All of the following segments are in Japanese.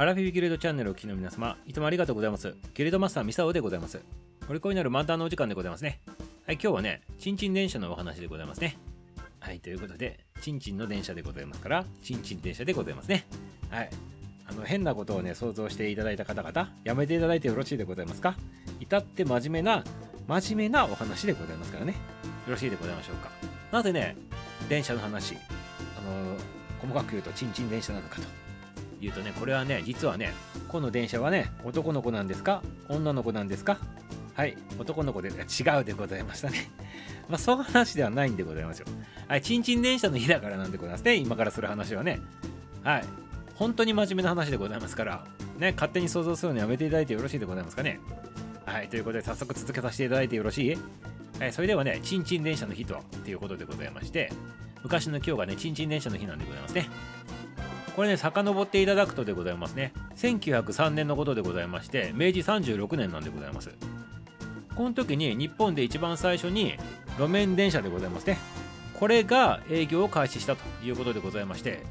アラフィビギルドチャンネルをお聞きの皆様、いつもありがとうございます。ギルドマスターミサオでございます。お利口になる満タンのお時間でございますね。はい、今日はね、チンチン電車のお話でございますね。はい、ということで、チンチンの電車でございますから、チンチン電車でございますね。はい。あの、変なことをね、想像していただいた方々、やめていただいてよろしいでございますか？至って真面目な、真面目なお話でございますからね。よろしいでございましょうか？なぜね、電車の話、あの細かく言うと、チンチン電車なのかと。言うとね、これはね、実はね、この電車はね、男の子なんですか？女の子なんですか？はい、男の子で違うでございましたね。まあ、そう話ではないんでございますよ。はい、チンチン電車の日だからなんでございますね、今からする話はね。はい、本当に真面目な話でございますから、ね、勝手に想像するのやめていただいてよろしいでございますかね。はい、ということで、早速続けさせていただいてよろしい？はい、それではね、チンチン電車の日とは、ということでございまして、昔の今日がね、チンチン電車の日なんでございますね。これね、遡っていただくとでございますね。1903年のことでございまして、明治36年なんでございます。この時に日本で一番最初に路面電車でございますね。これが営業を開始したということでございまして、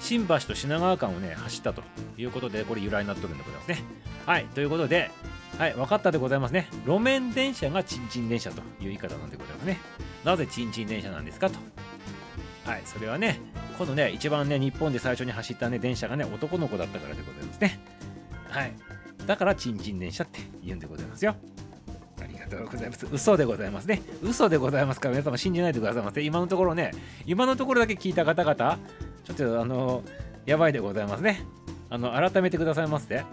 新橋と品川間をね、走ったということで、これ由来になってるんでございますね。はい、ということで、はい、分かったでございますね。路面電車がチンチン電車という言い方なんでございますね。なぜチンチン電車なんですかと。はい、それはね、このね、一番ね、日本で最初に走ったね、電車がね、男の子だったからでございますね。はい。だから、チンチン電車って言うんでございますよ。ありがとうございます。嘘でございますね。嘘でございますから、皆様信じないでくださいませ。今のところね、今のところだけ聞いた方々、ちょっとあの、やばいでございますね。あの、改めてくださいませ。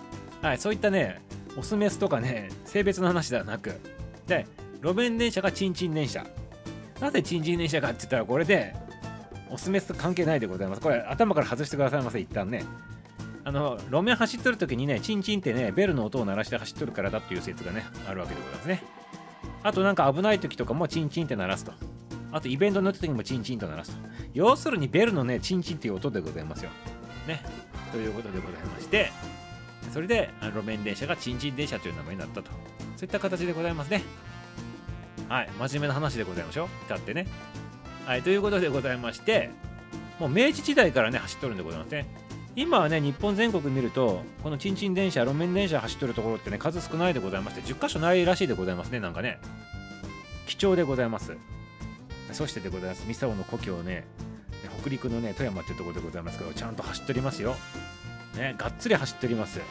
はい、そういったね、オスメスとかね、性別の話ではなく、で、路面電車がチンチン電車。なぜチンチン電車かって言ったら、これで、オスメスと関係ないでございます。これ頭から外してくださいませ、一旦ね。あの、路面走っとる時にね、チンチンってね、ベルの音を鳴らして走っとるからだっていう説がね、あるわけでございますね。あとなんか危ない時とかもチンチンって鳴らすと。あとイベントの時にもチンチンと鳴らすと。要するにベルのね、チンチンっていう音でございますよ。ね。ということでございまして、それで路面電車がチンチン電車という名前になったと。そういった形でございますね。はい。真面目な話でございましょう。至ってね。はい、ということでございまして、もう明治時代からね、走っとるんでございますね。今はね、日本全国見ると、このチンチン電車、路面電車走っとるところってね、数少ないでございまして、10箇所ないらしいでございますね、なんかね。貴重でございます。そしてでございます、三沢の故郷ね、北陸のね、富山っていうところでございますけど、ちゃんと走っておりますよ。ね、がっつり走っております。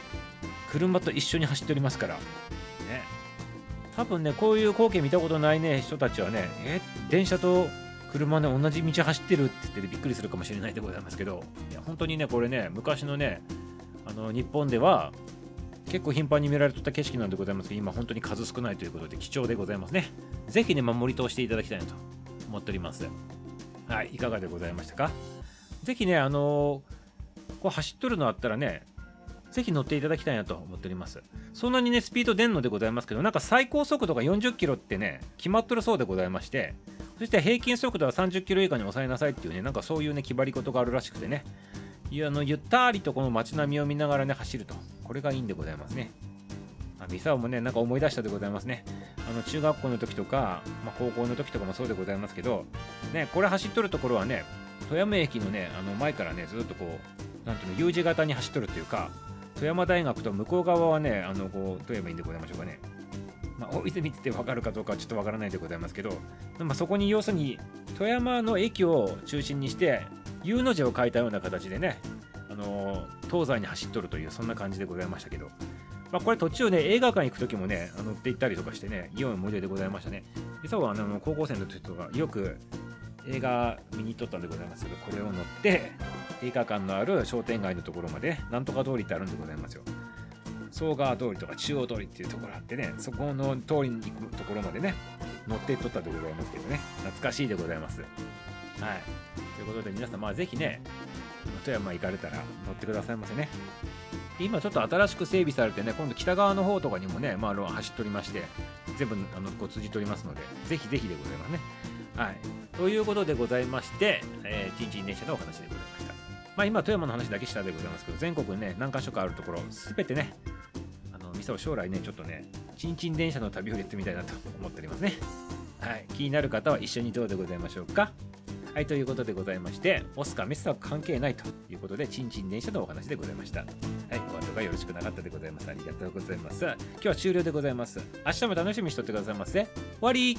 車と一緒に走っておりますから。ね。多分ね、こういう光景見たことないね、人たちはね、え、電車と車ね、同じ道走ってるって言ってびっくりするかもしれないでございますけど、いや本当にね、これね、昔のね、あの日本では結構頻繁に見られとった景色なんでございますけど、今本当に数少ないということで貴重でございますね。ぜひね、守り通していただきたいなと思っております。はい、いかがでございましたか？ぜひね、あのー、こう走っとるのあったらね、ぜひ乗っていただきたいなと思っております。そんなにね、スピード出んのでございますけど、なんか最高速度が40キロってね、決まっとるそうでございまして、そして平均速度は30キロ以下に抑えなさいっていうね、なんかそういうね、決まり事があるらしくてね、いやあのゆったりとこの街並みを見ながらね、走ると。これがいいんでございますね。あミサオもね、なんか思い出したでございますね。あの中学校の時とか、まあ、高校の時とかもそうでございますけど、ね、これ走っとるところはね、富山駅のね、あの前からね、ずっとこう、なんていうの、U 字型に走っとるっていうか、富山大学と向こう側はね、あのこう、富山いいんでございましょうかね。まあ、大泉って分かるかどうかはちょっと分からないでございますけど、まあ、そこに要するに富山の駅を中心にして U の字を書いたような形でね、あの東西に走っとるというそんな感じでございましたけど、まあ、これ途中ね映画館行く時もね乗って行ったりとかしてね良い思い出でございましたね。実はあの高校生の時とかよく映画見に行っとったんでございますけどこれを乗って映画館のある商店街のところまでなんとか通りってあるんでございますよ。総川通りとか中央通りっていうところあってね、そこの通りに行くところまでね、乗ってっとったでございますけどね、懐かしいでございます。はい。ということで皆さん、まあぜひね、富山行かれたら乗ってくださいませね。今ちょっと新しく整備されてね、今度北側の方とかにもね、まあ、走っておりまして、全部あのこう通じておりますので、ぜひぜひでございますね。はい。ということでございまして、えー、ちんちん電車のお話でございました。まあ今、富山の話だけしたでございますけど、全国にね、何か所かあるところ、すべてね、店を将来ね、ちょっとね、ちんちん電車の旅をやってみたいなと思っておりますね。はい。気になる方は一緒にどうでございましょうか。はい、ということでございまして、オスかメスは関係ないということで、ちんちん電車のお話でございました。はい、がよろしくなかったでございます。ありがとうございます。今日は終了でございます。明日も楽しみにしとってくださいませ。終わり